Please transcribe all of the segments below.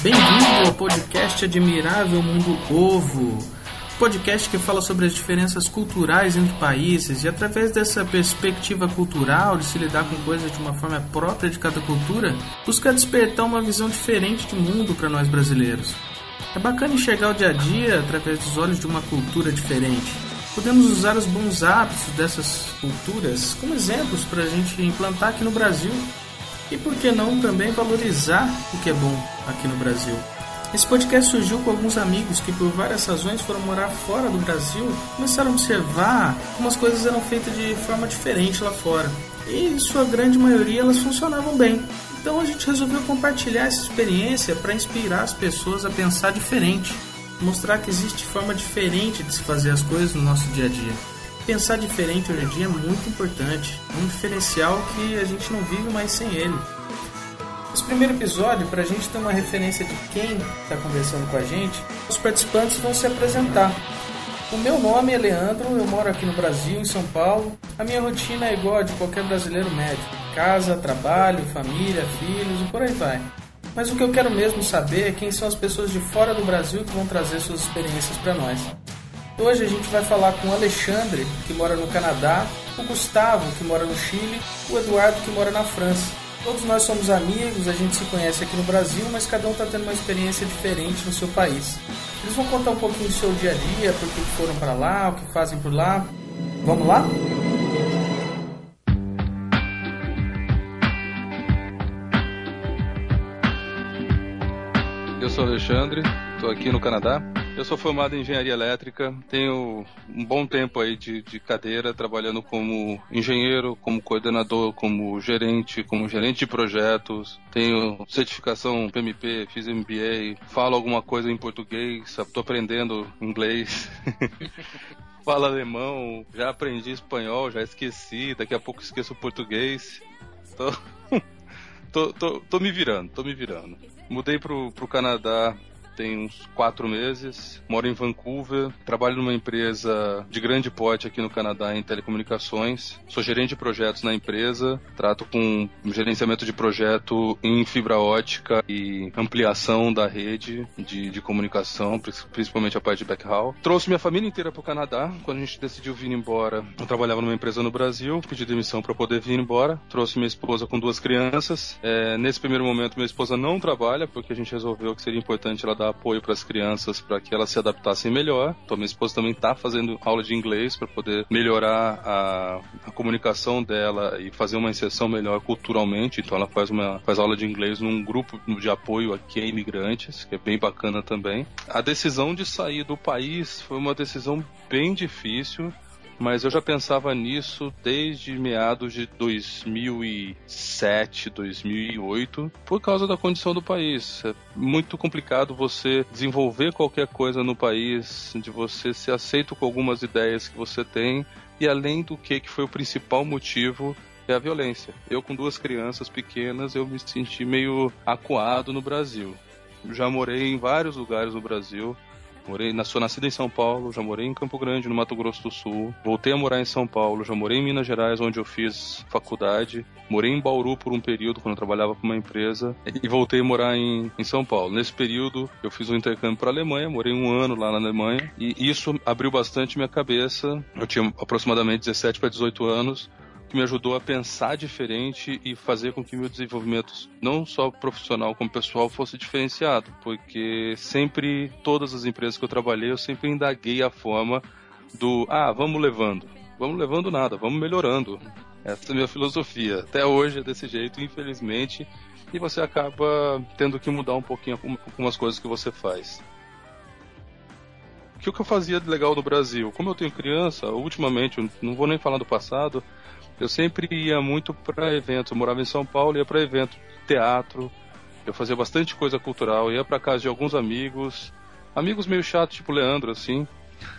Bem-vindo ao podcast Admirável Mundo Ovo. Podcast que fala sobre as diferenças culturais entre países e, através dessa perspectiva cultural de se lidar com coisas de uma forma própria de cada cultura, busca despertar uma visão diferente de mundo para nós brasileiros. É bacana enxergar o dia a dia através dos olhos de uma cultura diferente. Podemos usar os bons hábitos dessas culturas como exemplos para a gente implantar aqui no Brasil. E por que não também valorizar o que é bom aqui no Brasil? Esse podcast surgiu com alguns amigos que, por várias razões, foram morar fora do Brasil, começaram a observar como as coisas eram feitas de forma diferente lá fora. E, sua grande maioria, elas funcionavam bem. Então a gente resolveu compartilhar essa experiência para inspirar as pessoas a pensar diferente, mostrar que existe forma diferente de se fazer as coisas no nosso dia a dia. Pensar diferente hoje em dia é muito importante, um diferencial que a gente não vive mais sem ele. Esse primeiro episódio, para a gente ter uma referência de quem está conversando com a gente, os participantes vão se apresentar. O meu nome é Leandro, eu moro aqui no Brasil, em São Paulo. A minha rotina é igual a de qualquer brasileiro médio: casa, trabalho, família, filhos e por aí vai. Mas o que eu quero mesmo saber é quem são as pessoas de fora do Brasil que vão trazer suas experiências para nós. Hoje a gente vai falar com o Alexandre, que mora no Canadá, o Gustavo, que mora no Chile, o Eduardo, que mora na França. Todos nós somos amigos, a gente se conhece aqui no Brasil, mas cada um está tendo uma experiência diferente no seu país. Eles vão contar um pouquinho do seu dia a dia, por que foram para lá, o que fazem por lá. Vamos lá? Eu sou Alexandre, estou aqui no Canadá. Eu sou formado em engenharia elétrica, tenho um bom tempo aí de, de, cadeira trabalhando como engenheiro, como coordenador, como gerente, como gerente de projetos. Tenho certificação PMP, fiz MBA, falo alguma coisa em português, estou aprendendo inglês. falo alemão, já aprendi espanhol, já esqueci, daqui a pouco esqueço português. Tô, tô, tô, tô me virando, tô me virando. Mudei pro, pro Canadá tem uns quatro meses, moro em Vancouver, trabalho numa empresa de grande porte aqui no Canadá em telecomunicações, sou gerente de projetos na empresa, trato com gerenciamento de projeto em fibra ótica e ampliação da rede de, de comunicação, principalmente a parte de backhaul. Trouxe minha família inteira para o Canadá, quando a gente decidiu vir embora, eu trabalhava numa empresa no Brasil, pedi demissão para poder vir embora, trouxe minha esposa com duas crianças, é, nesse primeiro momento minha esposa não trabalha, porque a gente resolveu que seria importante ela dar apoio para as crianças para que elas se adaptassem melhor. Então, minha esposa também está fazendo aula de inglês para poder melhorar a, a, comunicação dela e fazer uma inserção melhor culturalmente. Então, ela faz uma faz aula de inglês num grupo de apoio aqui a imigrantes, que é bem bacana também. A decisão de sair do país foi uma decisão bem difícil mas eu já pensava nisso desde meados de 2007, 2008, por causa da condição do país. É muito complicado você desenvolver qualquer coisa no país, de você ser aceito com algumas ideias que você tem, e além do que, que foi o principal motivo é a violência. Eu com duas crianças pequenas, eu me senti meio acuado no Brasil. Já morei em vários lugares no Brasil, Morei, sou nascido em São Paulo, já morei em Campo Grande, no Mato Grosso do Sul. Voltei a morar em São Paulo, já morei em Minas Gerais, onde eu fiz faculdade. Morei em Bauru por um período, quando eu trabalhava com uma empresa. E voltei a morar em, em São Paulo. Nesse período, eu fiz um intercâmbio para a Alemanha, morei um ano lá na Alemanha. E isso abriu bastante minha cabeça. Eu tinha aproximadamente 17 para 18 anos que me ajudou a pensar diferente e fazer com que meu desenvolvimento, não só profissional como pessoal, fosse diferenciado, porque sempre, todas as empresas que eu trabalhei, eu sempre indaguei a forma do, ah, vamos levando. Vamos levando nada, vamos melhorando. Essa é a minha filosofia. Até hoje é desse jeito, infelizmente, e você acaba tendo que mudar um pouquinho algumas coisas que você faz. O que eu fazia de legal no Brasil? Como eu tenho criança, ultimamente, não vou nem falar do passado, eu sempre ia muito para eventos. Morava em São Paulo, ia para evento, teatro. Eu fazia bastante coisa cultural, ia para casa de alguns amigos, amigos meio chatos, tipo Leandro, assim.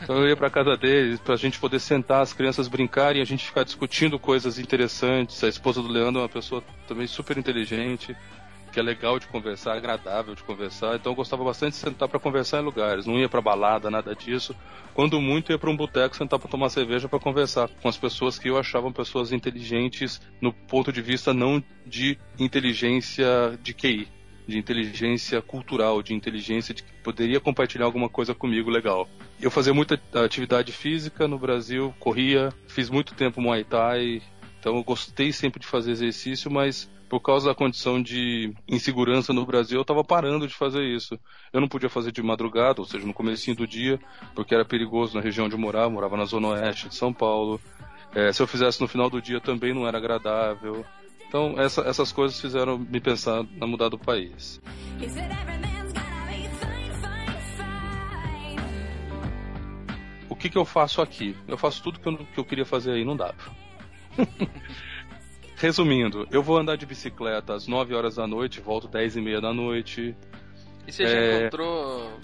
Então eu ia para casa deles para a gente poder sentar, as crianças brincarem, a gente ficar discutindo coisas interessantes. A esposa do Leandro é uma pessoa também super inteligente que é legal de conversar, agradável de conversar. Então eu gostava bastante de sentar para conversar em lugares. Não ia para balada, nada disso. Quando muito, ia para um boteco sentar para tomar cerveja para conversar com as pessoas que eu achava pessoas inteligentes no ponto de vista não de inteligência de QI, de inteligência cultural, de inteligência de que poderia compartilhar alguma coisa comigo legal. Eu fazia muita atividade física no Brasil, corria, fiz muito tempo Muay Thai, então eu gostei sempre de fazer exercício, mas por causa da condição de insegurança no Brasil, eu estava parando de fazer isso. Eu não podia fazer de madrugada, ou seja, no começo do dia, porque era perigoso na região onde eu morava, morava na zona oeste de São Paulo. É, se eu fizesse no final do dia também não era agradável. Então essa, essas coisas fizeram me pensar na mudar do país. O que, que eu faço aqui? Eu faço tudo que eu, que eu queria fazer aí, não dava. Resumindo, eu vou andar de bicicleta às 9 horas da noite, volto 10 e meia da noite. E você é... já encontrou.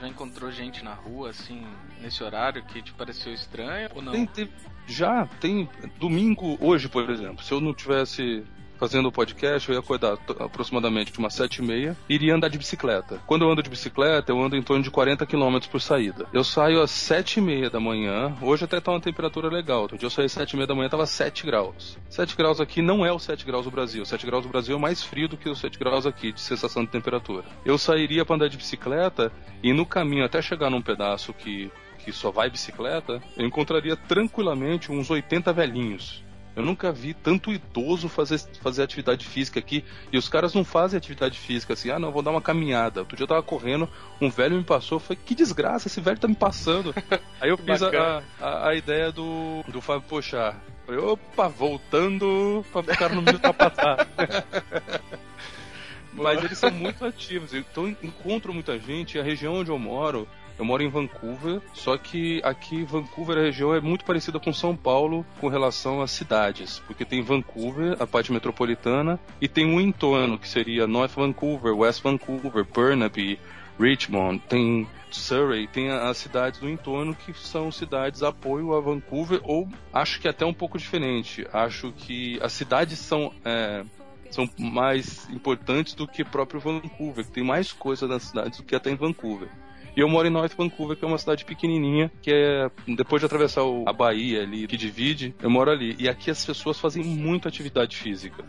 Já encontrou gente na rua, assim, nesse horário que te pareceu estranho ou não? Tem, tem, já, tem. Domingo, hoje, por exemplo, se eu não tivesse fazendo o podcast, eu ia acordar aproximadamente de umas sete e meia iria andar de bicicleta. Quando eu ando de bicicleta, eu ando em torno de 40 km por saída. Eu saio às sete e meia da manhã, hoje até tá uma temperatura legal. Outro dia eu saí às sete e meia da manhã, tava 7 graus. 7 graus aqui não é o 7 graus do Brasil. 7 graus do Brasil é mais frio do que os 7 graus aqui, de sensação de temperatura. Eu sairia para andar de bicicleta e no caminho até chegar num pedaço que que só vai bicicleta, eu encontraria tranquilamente uns 80 velhinhos eu nunca vi tanto idoso fazer, fazer atividade física aqui. E os caras não fazem atividade física assim, ah não, vou dar uma caminhada. Outro dia eu tava correndo, um velho me passou, foi que desgraça, esse velho tá me passando. Aí eu fiz a, a, a, ideia do, do Fábio Pochar. Falei, opa, voltando pra ficar no meio passar. Mas eles são muito ativos, então encontro muita gente. A região onde eu moro, eu moro em Vancouver, só que aqui Vancouver, a região é muito parecida com São Paulo com relação às cidades, porque tem Vancouver, a parte metropolitana, e tem um entorno que seria North Vancouver, West Vancouver, Burnaby, Richmond, tem Surrey, tem as cidades do entorno que são cidades apoio a Vancouver, ou acho que até um pouco diferente. Acho que as cidades são. É, são mais importantes do que próprio Vancouver, que tem mais coisa nas cidades do que até em Vancouver. E eu moro em North Vancouver, que é uma cidade pequenininha, que é depois de atravessar a Bahia ali, que divide, eu moro ali. E aqui as pessoas fazem muita atividade física.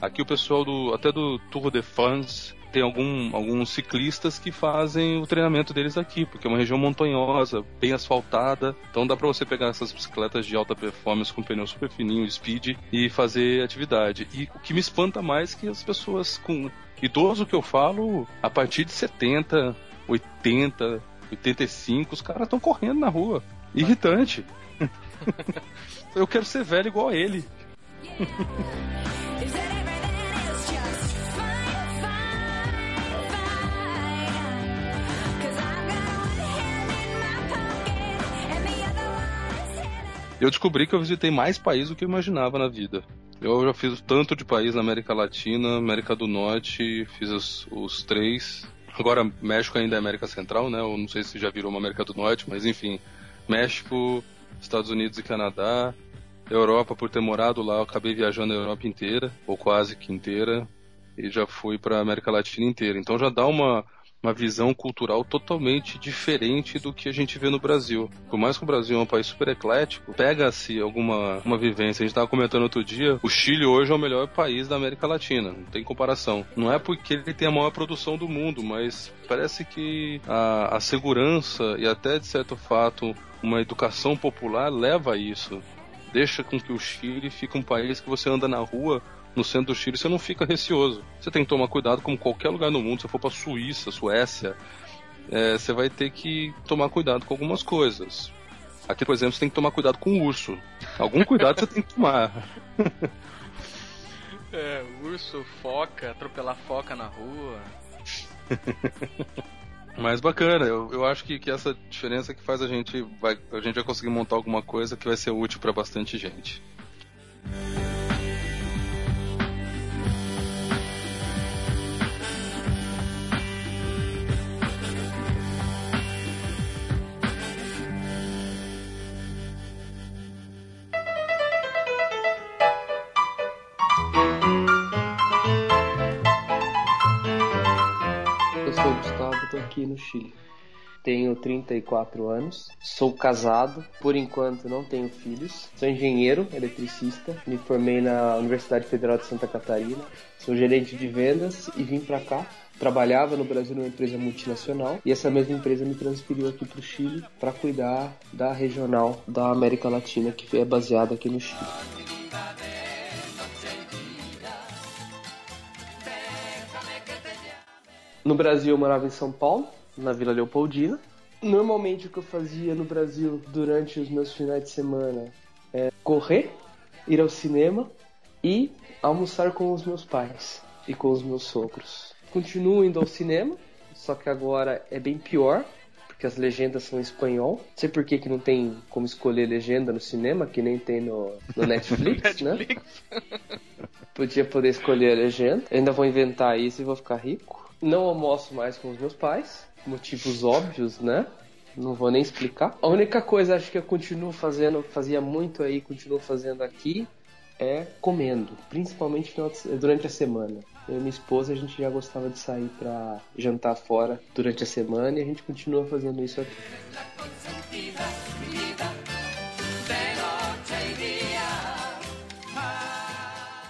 Aqui o pessoal do até do Tour de France tem algum, alguns ciclistas que fazem o treinamento deles aqui, porque é uma região montanhosa, bem asfaltada, então dá para você pegar essas bicicletas de alta performance com pneu super fininho, speed, e fazer atividade. E o que me espanta mais é que as pessoas com idoso que eu falo, a partir de 70, 80, 85, os caras estão correndo na rua. Irritante. Eu quero ser velho igual ele. Eu descobri que eu visitei mais países do que eu imaginava na vida. Eu já fiz tanto de país na América Latina, América do Norte, fiz os, os três. Agora, México ainda é América Central, né? Eu não sei se já virou uma América do Norte, mas enfim. México, Estados Unidos e Canadá. Europa, por ter morado lá, eu acabei viajando a Europa inteira, ou quase que inteira. E já fui para América Latina inteira. Então já dá uma, uma visão cultural totalmente diferente do que a gente vê no Brasil. Por mais que o Brasil é um país super eclético, pega-se alguma uma vivência. A gente estava comentando outro dia, o Chile hoje é o melhor país da América Latina, não tem comparação. Não é porque ele tem a maior produção do mundo, mas parece que a, a segurança e até de certo fato uma educação popular leva a isso deixa com que o Chile fique um país que você anda na rua, no centro do Chile, você não fica receoso. Você tem que tomar cuidado, como qualquer lugar no mundo, se for para Suíça, Suécia, é, você vai ter que tomar cuidado com algumas coisas. Aqui, por exemplo, você tem que tomar cuidado com o urso. Algum cuidado você tem que tomar. É, urso, foca, atropelar foca na rua. Mas bacana, eu, eu acho que, que essa diferença que faz a gente vai a gente vai conseguir montar alguma coisa que vai ser útil para bastante gente. Aqui no Chile. tenho 34 anos, sou casado, por enquanto não tenho filhos, sou engenheiro eletricista, me formei na Universidade Federal de Santa Catarina, sou gerente de vendas e vim para cá. Trabalhava no Brasil numa empresa multinacional e essa mesma empresa me transferiu aqui para o Chile para cuidar da regional da América Latina que é baseada aqui no Chile. No Brasil eu morava em São Paulo, na Vila Leopoldina. Normalmente o que eu fazia no Brasil durante os meus finais de semana é correr, ir ao cinema e almoçar com os meus pais e com os meus sogros. Continuo indo ao cinema, só que agora é bem pior, porque as legendas são em espanhol. Não sei por que, que não tem como escolher legenda no cinema, que nem tem no, no Netflix, né? Podia poder escolher a legenda. Eu ainda vou inventar isso e vou ficar rico. Não almoço mais com os meus pais motivos óbvios, né? Não vou nem explicar. A única coisa acho que eu continuo fazendo, fazia muito aí, continuo fazendo aqui, é comendo, principalmente durante a semana. Eu e minha esposa a gente já gostava de sair para jantar fora durante a semana e a gente continua fazendo isso aqui.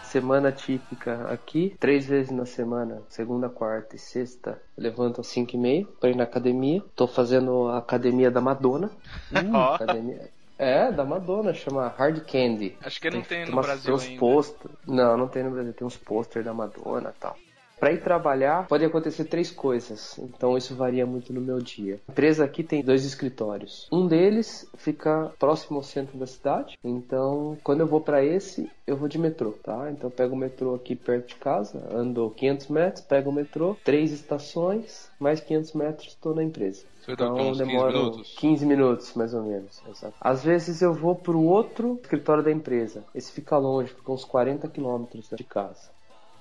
Semana típica aqui, três vezes na semana, segunda, quarta e sexta, levanto às 5 e meia para ir na academia. Tô fazendo a academia da Madonna. Uh, academia. É, da Madonna, chama Hard Candy. Acho que não tem, tem no Brasil tem uns ainda. Poster... Não, não tem no Brasil. Tem uns posters da Madonna e tal. Para ir trabalhar, pode acontecer três coisas, então isso varia muito no meu dia. A empresa aqui tem dois escritórios. Um deles fica próximo ao centro da cidade, então quando eu vou para esse, eu vou de metrô, tá? Então eu pego o metrô aqui perto de casa, ando 500 metros, pego o metrô, três estações, mais 500 metros, estou na empresa. Então demora 15 minutos. 15 minutos, mais ou menos. Exato. Às vezes eu vou pro outro escritório da empresa. Esse fica longe, fica uns 40 quilômetros de casa.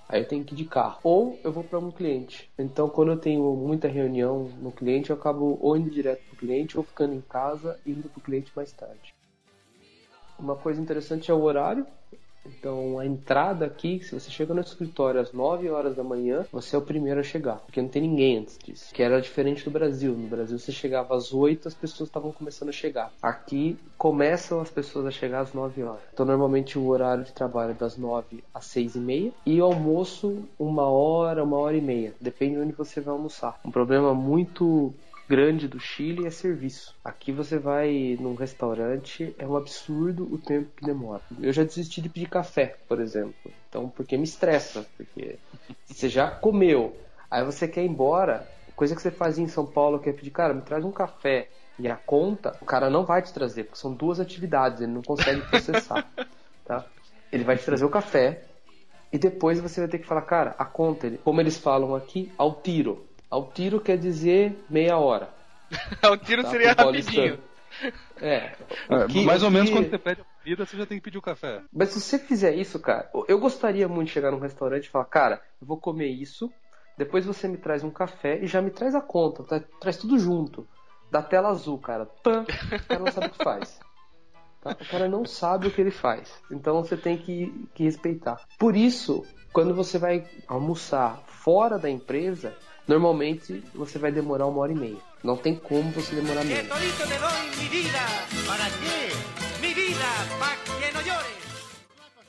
Aí eu tenho que ir de carro. Ou eu vou para um cliente. Então, quando eu tenho muita reunião no cliente, eu acabo ou indo direto pro cliente ou ficando em casa e indo pro cliente mais tarde. Uma coisa interessante é o horário. Então, a entrada aqui, se você chega no escritório às 9 horas da manhã, você é o primeiro a chegar, porque não tem ninguém antes disso. Que era diferente do Brasil. No Brasil, você chegava às 8, as pessoas estavam começando a chegar. Aqui, começam as pessoas a chegar às 9 horas. Então, normalmente, o horário de trabalho é das 9 às 6 e meia. E o almoço, uma hora, uma hora e meia. Depende de onde você vai almoçar. Um problema muito grande do Chile é serviço. Aqui você vai num restaurante, é um absurdo o tempo que demora. Eu já desisti de pedir café, por exemplo. Então, porque me estressa, porque você já comeu, aí você quer ir embora, coisa que você fazia em São Paulo, que é pedir, cara, me traz um café e a conta, o cara não vai te trazer, porque são duas atividades, ele não consegue processar, tá? Ele vai te trazer o café e depois você vai ter que falar, cara, a conta, como eles falam aqui, ao tiro. Ao tiro quer dizer meia hora. Ao tiro tá? seria rapidinho. É. é que, mais ou menos quando você pede a comida, você já tem que pedir o café. Mas se você fizer isso, cara, eu gostaria muito de chegar num restaurante e falar, cara, eu vou comer isso, depois você me traz um café e já me traz a conta, tá? traz tudo junto. Da tela azul, cara. Pã, o cara não sabe o que faz. Tá? O cara não sabe o que ele faz. Então você tem que, que respeitar. Por isso, quando você vai almoçar fora da empresa, Normalmente você vai demorar uma hora e meia. Não tem como você demorar menos.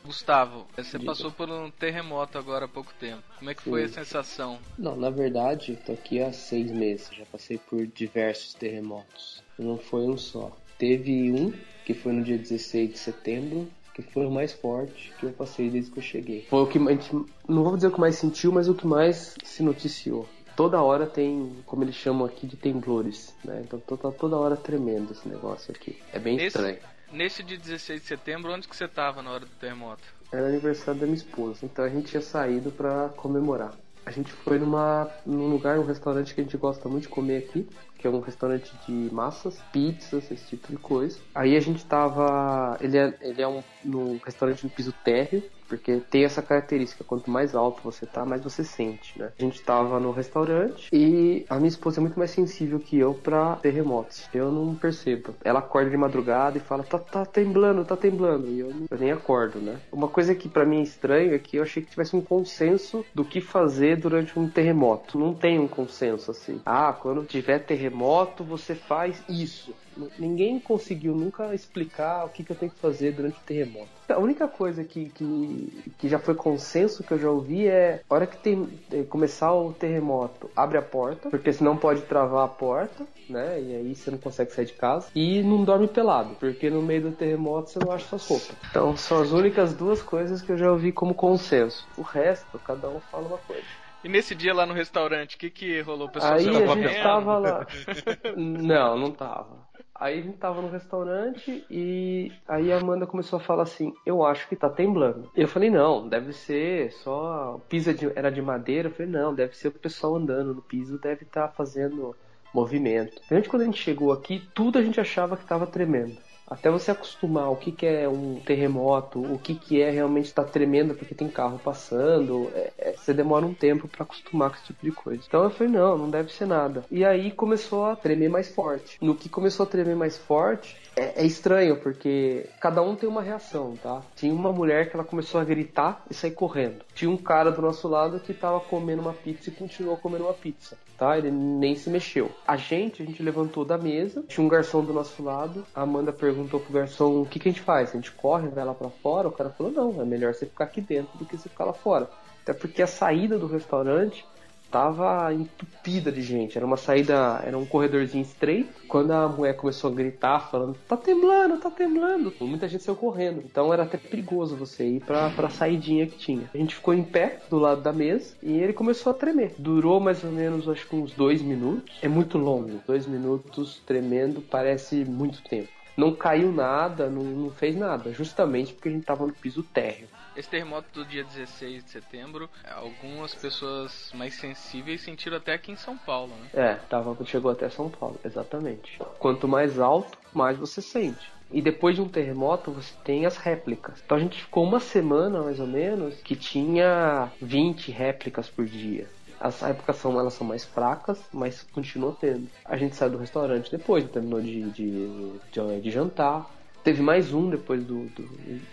Gustavo, você Diga. passou por um terremoto agora há pouco tempo. Como é que Sim. foi a sensação? Não, na verdade, tô aqui há seis meses. Já passei por diversos terremotos. Não foi um só. Teve um que foi no dia 16 de setembro, que foi o mais forte que eu passei desde que eu cheguei. Foi o que a gente, não vou dizer o que mais sentiu, mas o que mais se noticiou toda hora tem, como eles chamam aqui, de temblores, né? Então tá toda hora tremendo esse negócio aqui. É bem nesse, estranho. Nesse dia 16 de setembro, onde que você tava na hora do terremoto? Era aniversário da minha esposa, então a gente tinha saído para comemorar. A gente foi numa, num lugar, um restaurante que a gente gosta muito de comer aqui, que é um restaurante de massas, pizzas, esse tipo de coisa. Aí a gente tava. Ele é, ele é um no restaurante no piso térreo, porque tem essa característica, quanto mais alto você tá, mais você sente, né? A gente tava no restaurante e a minha esposa é muito mais sensível que eu para terremotos. Eu não percebo. Ela acorda de madrugada e fala, tá, tá temblando, tá temblando. E eu, eu nem acordo, né? Uma coisa que para mim é estranha é que eu achei que tivesse um consenso do que fazer durante um terremoto. Não tem um consenso assim. Ah, quando tiver terremoto você faz isso. Ninguém conseguiu nunca explicar o que, que eu tenho que fazer durante o terremoto. A única coisa que, que, que já foi consenso que eu já ouvi é a hora que tem, eh, começar o terremoto, abre a porta, porque senão pode travar a porta, né? E aí você não consegue sair de casa. E não dorme pelado, porque no meio do terremoto você não acha suas roupas. Então são as únicas duas coisas que eu já ouvi como consenso. O resto, cada um fala uma coisa. E nesse dia lá no restaurante, o que, que rolou? O pessoal aí a gente tava lá. não, não tava. Aí a gente tava no restaurante e aí a Amanda começou a falar assim: Eu acho que tá temblando. Eu falei: Não, deve ser só. O piso era de madeira. Eu falei: Não, deve ser o pessoal andando no piso, deve estar tá fazendo movimento. Antes, quando a gente chegou aqui, tudo a gente achava que tava tremendo até você acostumar o que, que é um terremoto, o que, que é realmente estar tá tremendo porque tem carro passando, é, é, você demora um tempo para acostumar com esse tipo de coisa. Então eu falei, não, não deve ser nada. E aí começou a tremer mais forte. No que começou a tremer mais forte, é, é, estranho, porque cada um tem uma reação, tá? Tinha uma mulher que ela começou a gritar e sair correndo. Tinha um cara do nosso lado que tava comendo uma pizza e continuou comendo uma pizza, tá? Ele nem se mexeu. A gente, a gente levantou da mesa, tinha um garçom do nosso lado, a Amanda perguntou pro garçom o que, que a gente faz? A gente corre, vai lá para fora? O cara falou, não, é melhor você ficar aqui dentro do que você ficar lá fora. Até porque a saída do restaurante tava entupida de gente. Era uma saída, era um corredorzinho estreito. Quando a mulher começou a gritar, falando: tá temblando, tá temblando, muita gente saiu correndo. Então era até perigoso você ir pra, pra saidinha que tinha. A gente ficou em pé do lado da mesa e ele começou a tremer. Durou mais ou menos, acho que uns dois minutos. É muito longo. Dois minutos tremendo parece muito tempo. Não caiu nada, não, não fez nada, justamente porque a gente tava no piso térreo. Esse terremoto do dia 16 de setembro, algumas pessoas mais sensíveis sentiram até aqui em São Paulo, né? É, tava, chegou até São Paulo, exatamente. Quanto mais alto, mais você sente. E depois de um terremoto, você tem as réplicas. Então a gente ficou uma semana, mais ou menos, que tinha 20 réplicas por dia. As réplicas são, elas são mais fracas, mas continuou tendo. A gente saiu do restaurante depois, terminou de, de, de, de jantar Teve mais um depois do, do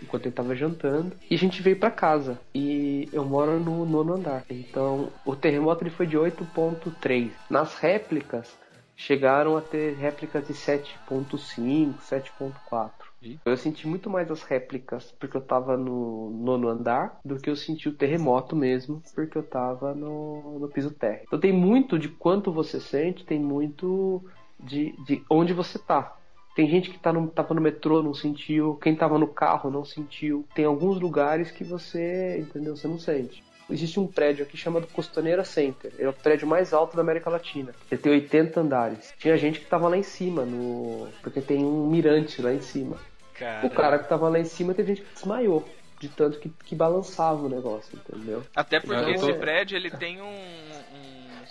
enquanto ele tava jantando. E a gente veio para casa. E eu moro no nono andar. Então, o terremoto ele foi de 8.3. Nas réplicas, chegaram a ter réplicas de 7.5, 7.4. Eu senti muito mais as réplicas porque eu tava no nono andar do que eu senti o terremoto mesmo porque eu tava no, no piso térreo. Então tem muito de quanto você sente, tem muito de, de onde você tá. Tem gente que tá no, tava no metrô, não sentiu. Quem tava no carro não sentiu. Tem alguns lugares que você, entendeu? Você não sente. Existe um prédio aqui chamado Costaneira Center. É o prédio mais alto da América Latina. Ele tem 80 andares. Tinha gente que tava lá em cima, no porque tem um mirante lá em cima. O cara que tava lá em cima teve gente que desmaiou de tanto que, que balançava o negócio, entendeu? Até porque então, esse é... prédio ele tem um, um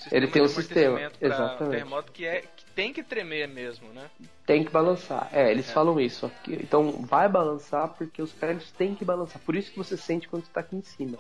sistema ele tem um sistema, exatamente. terremoto que é tem que tremer mesmo, né? Tem que balançar. É, eles é. falam isso. Então vai balançar porque os prédios têm que balançar. Por isso que você sente quando está aqui em cima.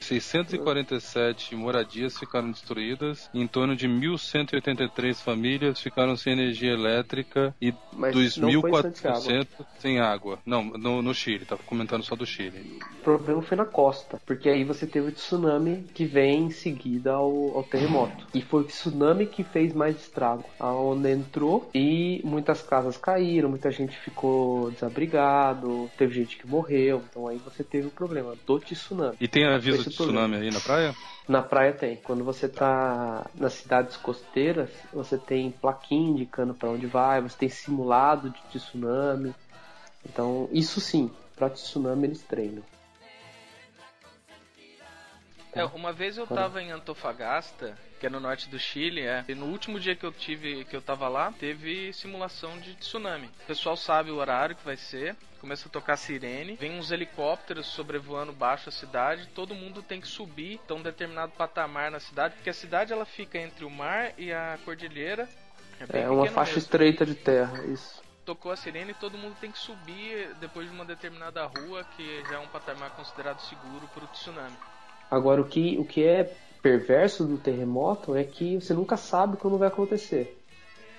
647 moradias ficaram destruídas, em torno de 1.183 famílias ficaram sem energia elétrica e 2.400 sem água. Não, no, no Chile, tava comentando só do Chile. O problema foi na costa, porque aí você teve o tsunami que vem em seguida ao, ao terremoto. E foi o tsunami que fez mais estrago. A onda entrou e muitas casas caíram, muita gente ficou desabrigado, teve gente que morreu. Então aí você teve o problema do tsunami. E tem aviso de tsunami aí na praia? Na praia tem. Quando você tá nas cidades costeiras, você tem plaquinha indicando para onde vai, você tem simulado de tsunami. Então, isso sim, para tsunami eles treinam. É, uma vez eu tava em Antofagasta, que é no norte do Chile, é. E no último dia que eu tive, que eu tava lá, teve simulação de tsunami. O pessoal sabe o horário que vai ser, começa a tocar sirene, vem uns helicópteros sobrevoando baixo a cidade, todo mundo tem que subir a um determinado patamar na cidade, porque a cidade ela fica entre o mar e a cordilheira. É, é uma faixa mesmo. estreita de terra, isso tocou a sirene e todo mundo tem que subir depois de uma determinada rua que já é um patamar considerado seguro para o tsunami. Agora, o que, o que é perverso do terremoto é que você nunca sabe quando vai acontecer.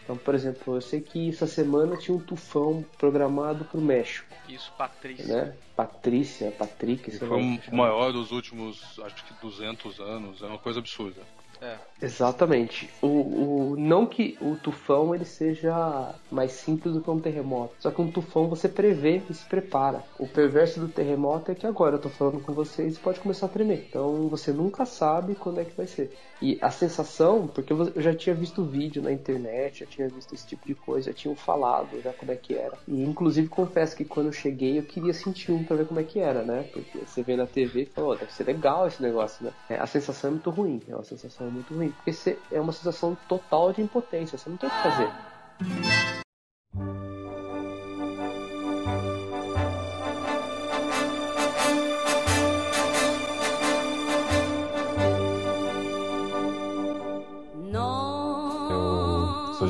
Então, por exemplo, eu sei que essa semana tinha um tufão programado para o México. Isso, Patrícia. Né? Patrícia, Patrick. Foi o maior dos últimos, acho que 200 anos. É uma coisa absurda. É. Exatamente. O, o, não que o tufão ele seja mais simples do que um terremoto. Só que um tufão você prevê e se prepara. O perverso do terremoto é que agora eu tô falando com vocês e pode começar a tremer. Então você nunca sabe quando é que vai ser. E a sensação, porque eu já tinha visto vídeo na internet, já tinha visto esse tipo de coisa, já tinham falado já como é que era. E inclusive confesso que quando eu cheguei eu queria sentir um pra ver como é que era, né? Porque você vê na TV e fala, oh, deve ser legal esse negócio, né? É, a sensação é muito ruim, é uma sensação muito ruim. Porque é uma sensação total de impotência, você não tem o que fazer.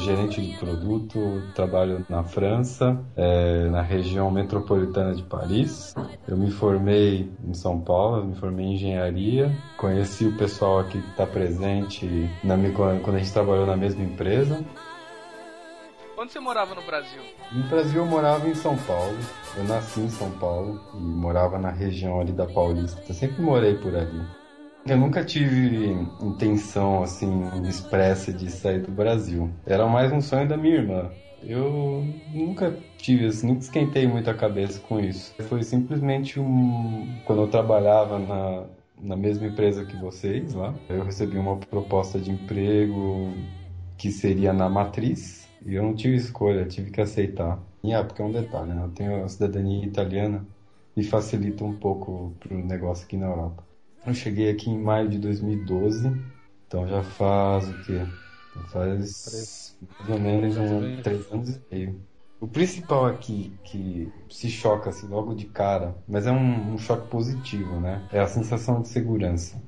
Gerente de produto, trabalho na França, é, na região metropolitana de Paris. Eu me formei em São Paulo, me formei em engenharia. Conheci o pessoal aqui que está presente na, quando a gente trabalhou na mesma empresa. Onde você morava no Brasil? No Brasil eu morava em São Paulo. Eu nasci em São Paulo e morava na região ali da Paulista. Eu sempre morei por ali. Eu nunca tive intenção assim expressa de sair do Brasil. Era mais um sonho da minha irmã. Eu nunca tive, assim, nunca esquentei muito a cabeça com isso. Foi simplesmente um quando eu trabalhava na na mesma empresa que vocês lá, eu recebi uma proposta de emprego que seria na matriz e eu não tive escolha, tive que aceitar. E é porque é um detalhe, né? Eu tenho a cidadania italiana e facilita um pouco pro negócio aqui na Europa. Eu cheguei aqui em maio de 2012, então já faz o quê? Já faz mais ou menos um, três anos e meio. O principal aqui que se choca assim logo de cara, mas é um, um choque positivo, né? É a sensação de segurança.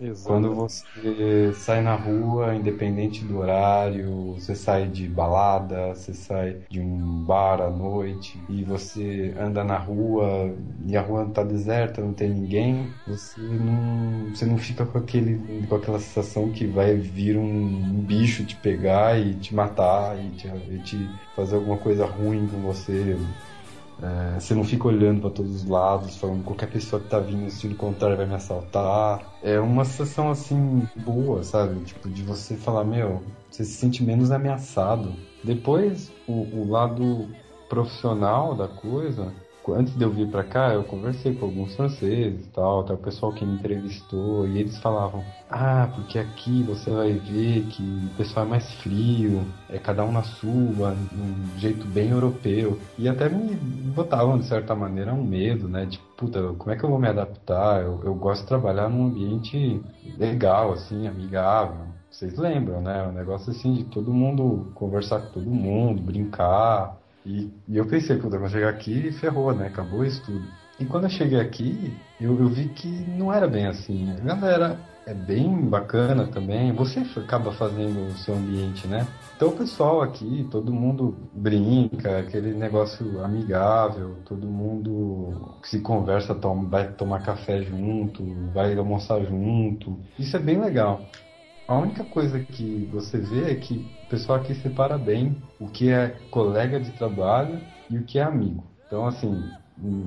Exato. Quando você sai na rua, independente do horário, você sai de balada, você sai de um bar à noite e você anda na rua e a rua tá deserta, não tem ninguém, você não, você não fica com, aquele, com aquela sensação que vai vir um bicho te pegar e te matar e te, e te fazer alguma coisa ruim com você. É, você não fica olhando para todos os lados, falando qualquer pessoa que tá vindo, se contrário vai me assaltar. É uma sensação assim boa, sabe? Tipo, de você falar, meu, você se sente menos ameaçado. Depois, o, o lado profissional da coisa antes de eu vir para cá, eu conversei com alguns franceses e tal, até o pessoal que me entrevistou, e eles falavam: Ah, porque aqui você vai ver que o pessoal é mais frio, é cada um na sua, um jeito bem europeu. E até me botavam, de certa maneira, um medo, né? Tipo, puta, como é que eu vou me adaptar? Eu, eu gosto de trabalhar num ambiente legal, assim, amigável. Vocês lembram, né? Um negócio assim de todo mundo conversar com todo mundo, brincar e, e eu pensei, puta, quando chegar aqui, ferrou, né? Acabou isso tudo. E quando eu cheguei aqui, eu, eu vi que não era bem assim. A galera é bem bacana também. Você acaba fazendo o seu ambiente, né? Então o pessoal aqui, todo mundo brinca, aquele negócio amigável, todo mundo se conversa, toma, vai tomar café junto, vai almoçar junto. Isso é bem legal. A única coisa que você vê é que o pessoal aqui separa bem o que é colega de trabalho e o que é amigo. Então, assim,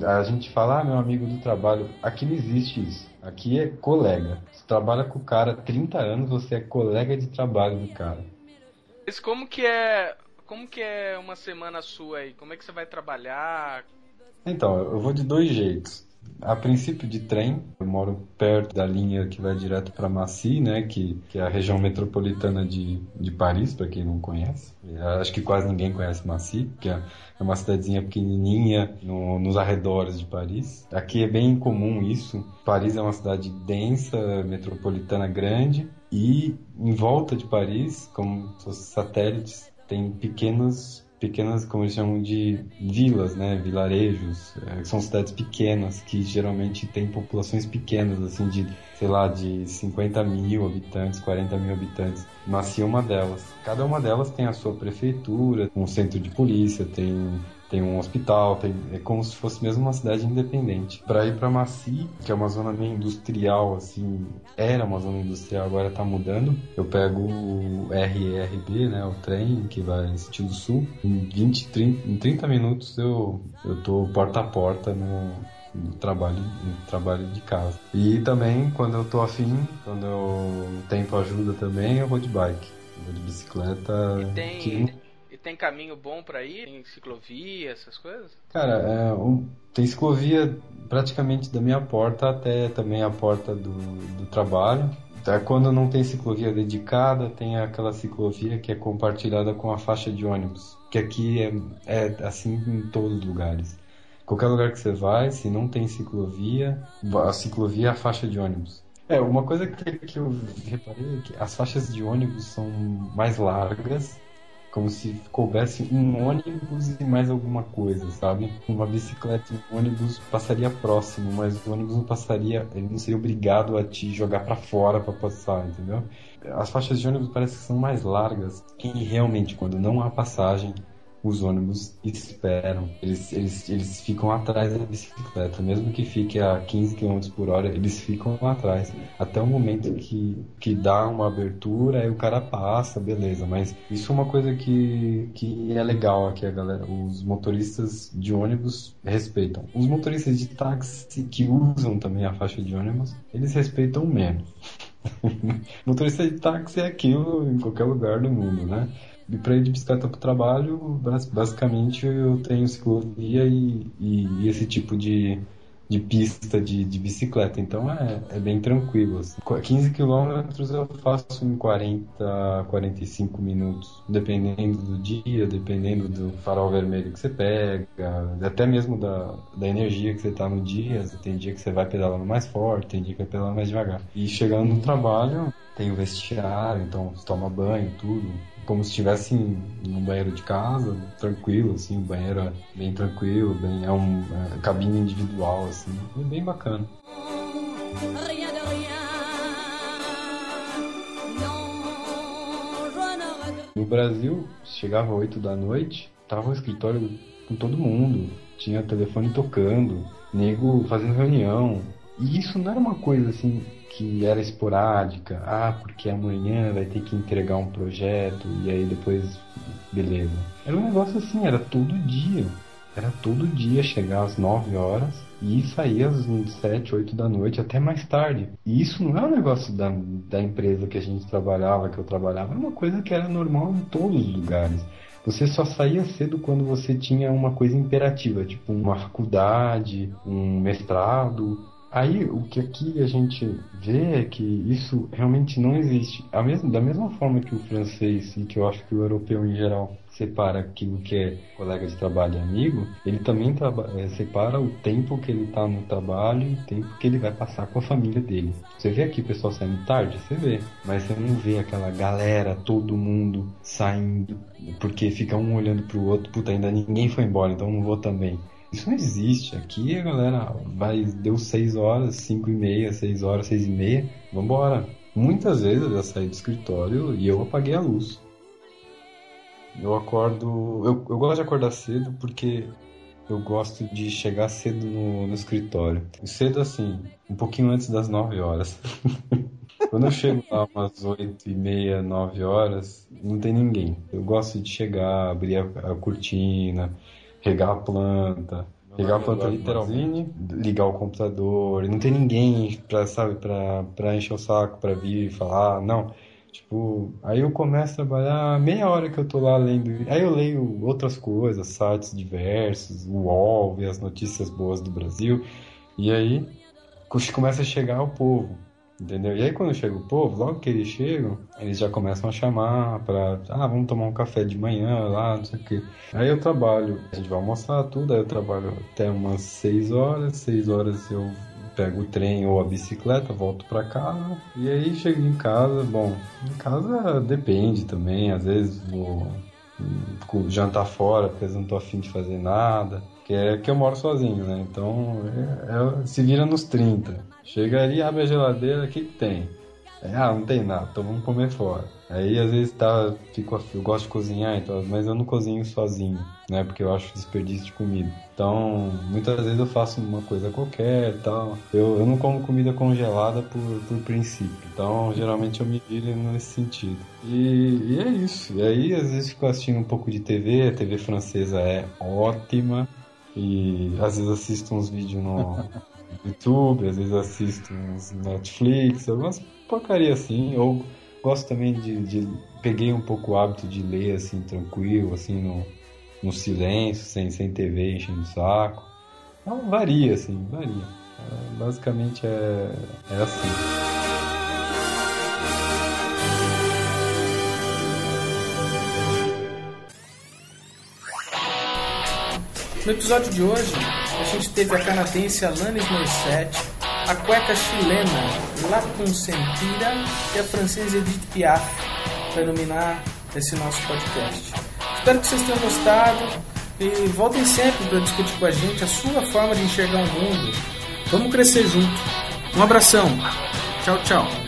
a gente fala, ah, meu amigo do trabalho. Aqui não existe isso. Aqui é colega. Você trabalha com o cara há 30 anos, você é colega de trabalho do cara. Mas como que é. Como que é uma semana sua aí? Como é que você vai trabalhar? Então, eu vou de dois jeitos a princípio de trem. Eu moro perto da linha que vai direto para Massy, né, que, que é a região metropolitana de, de Paris, para quem não conhece. Acho que quase ninguém conhece Massy, que é uma cidadezinha pequenininha no, nos arredores de Paris. Aqui é bem comum isso. Paris é uma cidade densa, metropolitana grande, e em volta de Paris, como os satélites, tem pequenos pequenas, como eles chamam de vilas, né, vilarejos, é, são cidades pequenas que geralmente têm populações pequenas, assim, de, sei lá, de 50 mil habitantes, 40 mil habitantes. É uma delas. Cada uma delas tem a sua prefeitura, um centro de polícia, tem tem um hospital, tem, é como se fosse mesmo uma cidade independente. Para ir para Maci, que é uma zona meio industrial, assim, era uma zona industrial, agora está mudando. Eu pego o RRB, né, o trem que vai em sentido sul. Em 20, 30, em 30 minutos eu eu tô porta a porta no no trabalho, no trabalho de casa. E também, quando eu tô afim, quando o tempo ajuda também, eu vou de bike. Eu vou de bicicleta. E tem, que- tem caminho bom pra ir? Tem ciclovia, essas coisas? Cara, é, um- tem ciclovia praticamente da minha porta até também a porta do, do trabalho. Tá, Quando não tem ciclovia dedicada, tem aquela ciclovia que é compartilhada com a faixa de ônibus. Que aqui é, é assim em todos os lugares. Qualquer lugar que você vai, se não tem ciclovia, a ciclovia é a faixa de ônibus. É, uma coisa que, que eu reparei é que as faixas de ônibus são mais largas como se coubesse um ônibus e mais alguma coisa, sabe? Uma bicicleta e um ônibus passaria próximo, mas o ônibus não passaria, ele não seria obrigado a te jogar pra fora pra passar, entendeu? As faixas de ônibus parecem que são mais largas e realmente quando não há passagem, os ônibus esperam. Eles, eles, eles ficam atrás da bicicleta, mesmo que fique a 15 km por hora, eles ficam atrás. Até o momento que, que dá uma abertura, aí o cara passa, beleza. Mas isso é uma coisa que, que é legal aqui, a galera. Os motoristas de ônibus respeitam. Os motoristas de táxi que usam também a faixa de ônibus, eles respeitam menos. Motorista de táxi é aquilo em qualquer lugar do mundo, né? E para ir de bicicleta para o trabalho, bas- basicamente eu tenho ciclovia e, e, esse tipo de, de pista de, de bicicleta. Então é, é bem tranquilo. Assim. Qu- 15 quilômetros eu faço em 40, 45 minutos, dependendo do dia, dependendo do farol vermelho que você pega, até mesmo da, da energia que você tá no dia. Tem dia que você vai pedalando mais forte, tem dia que vai pedalando mais devagar. E chegando no trabalho, tem o vestiário, então você toma banho, tudo. Como se estivesse em um banheiro de casa, tranquilo, assim, o banheiro é bem tranquilo, bem, é um é, cabine individual, assim, é bem bacana. No Brasil, chegava 8 da noite, tava o escritório com todo mundo, tinha telefone tocando, nego fazendo reunião. E isso não era uma coisa assim que era esporádica, ah, porque amanhã vai ter que entregar um projeto e aí depois beleza. Era um negócio assim, era todo dia. Era todo dia chegar às 9 horas e sair às 7, 8 da noite, até mais tarde. E isso não é um negócio da, da empresa que a gente trabalhava, que eu trabalhava, era uma coisa que era normal em todos os lugares. Você só saía cedo quando você tinha uma coisa imperativa, tipo uma faculdade, um mestrado. Aí o que aqui a gente vê é que isso realmente não existe. Mesma, da mesma forma que o francês e que eu acho que o europeu em geral separa aquilo que é colega de trabalho e amigo, ele também eh, separa o tempo que ele está no trabalho e o tempo que ele vai passar com a família dele. Você vê aqui o pessoal saindo tarde? Você vê. Mas você não vê aquela galera, todo mundo saindo, porque fica um olhando pro outro, puta, ainda ninguém foi embora, então não vou também. Isso não existe. Aqui a galera vai, deu 6 horas, 5 e meia, 6 horas, 6 e meia, vambora. Muitas vezes eu já saí do escritório e eu apaguei a luz. Eu acordo. Eu, eu gosto de acordar cedo porque eu gosto de chegar cedo no, no escritório. Cedo assim, um pouquinho antes das 9 horas. Quando eu chego lá umas 8 e meia, 9 horas, não tem ninguém. Eu gosto de chegar, abrir a, a cortina, regar a planta. Regar a planta literalmente, ligar o computador, não tem ninguém pra, sabe, pra, pra encher o saco, pra vir e falar, não. Tipo, aí eu começo a trabalhar meia hora que eu tô lá lendo. Aí eu leio outras coisas, sites diversos, o UOL, as notícias boas do Brasil. E aí começa a chegar o povo. Entendeu? E aí quando chega o povo, logo que eles chegam, eles já começam a chamar pra. Ah, vamos tomar um café de manhã lá, não sei o quê. Aí eu trabalho, a gente vai almoçar tudo, aí eu trabalho até umas 6 horas, 6 horas eu pego o trem ou a bicicleta, volto pra casa. E aí chego em casa, bom, em casa depende também, às vezes vou hum, jantar fora, porque eu não tô afim de fazer nada. Que é que eu moro sozinho, né? Então é, é, se vira nos 30. Chega ali, abre a geladeira, o que, tem? É, ah, não tem nada, então vamos comer fora. Aí às vezes tá, fico, eu gosto de cozinhar, então, mas eu não cozinho sozinho, né? Porque eu acho desperdício de comida. Então, muitas vezes eu faço uma coisa qualquer tal. Eu, eu não como comida congelada por, por princípio. Então, geralmente eu me viro nesse sentido. E, e é isso. E aí, às vezes, fico assistindo um pouco de TV. A TV francesa é ótima. E às vezes assisto uns vídeos no YouTube, às vezes assisto uns Netflix, algumas porcaria assim, ou gosto também de, de, peguei um pouco o hábito de ler assim tranquilo, assim no, no silêncio, sem, sem TV enchendo o saco. Então varia assim, varia. É, basicamente é, é assim. No episódio de hoje, gente teve a canadense Alanis Morissette, a cueca chilena La Consentida e a francesa Edith Piaf para iluminar esse nosso podcast. Espero que vocês tenham gostado e voltem sempre para discutir com a gente a sua forma de enxergar o mundo. Vamos crescer junto. Um abração. Tchau, tchau.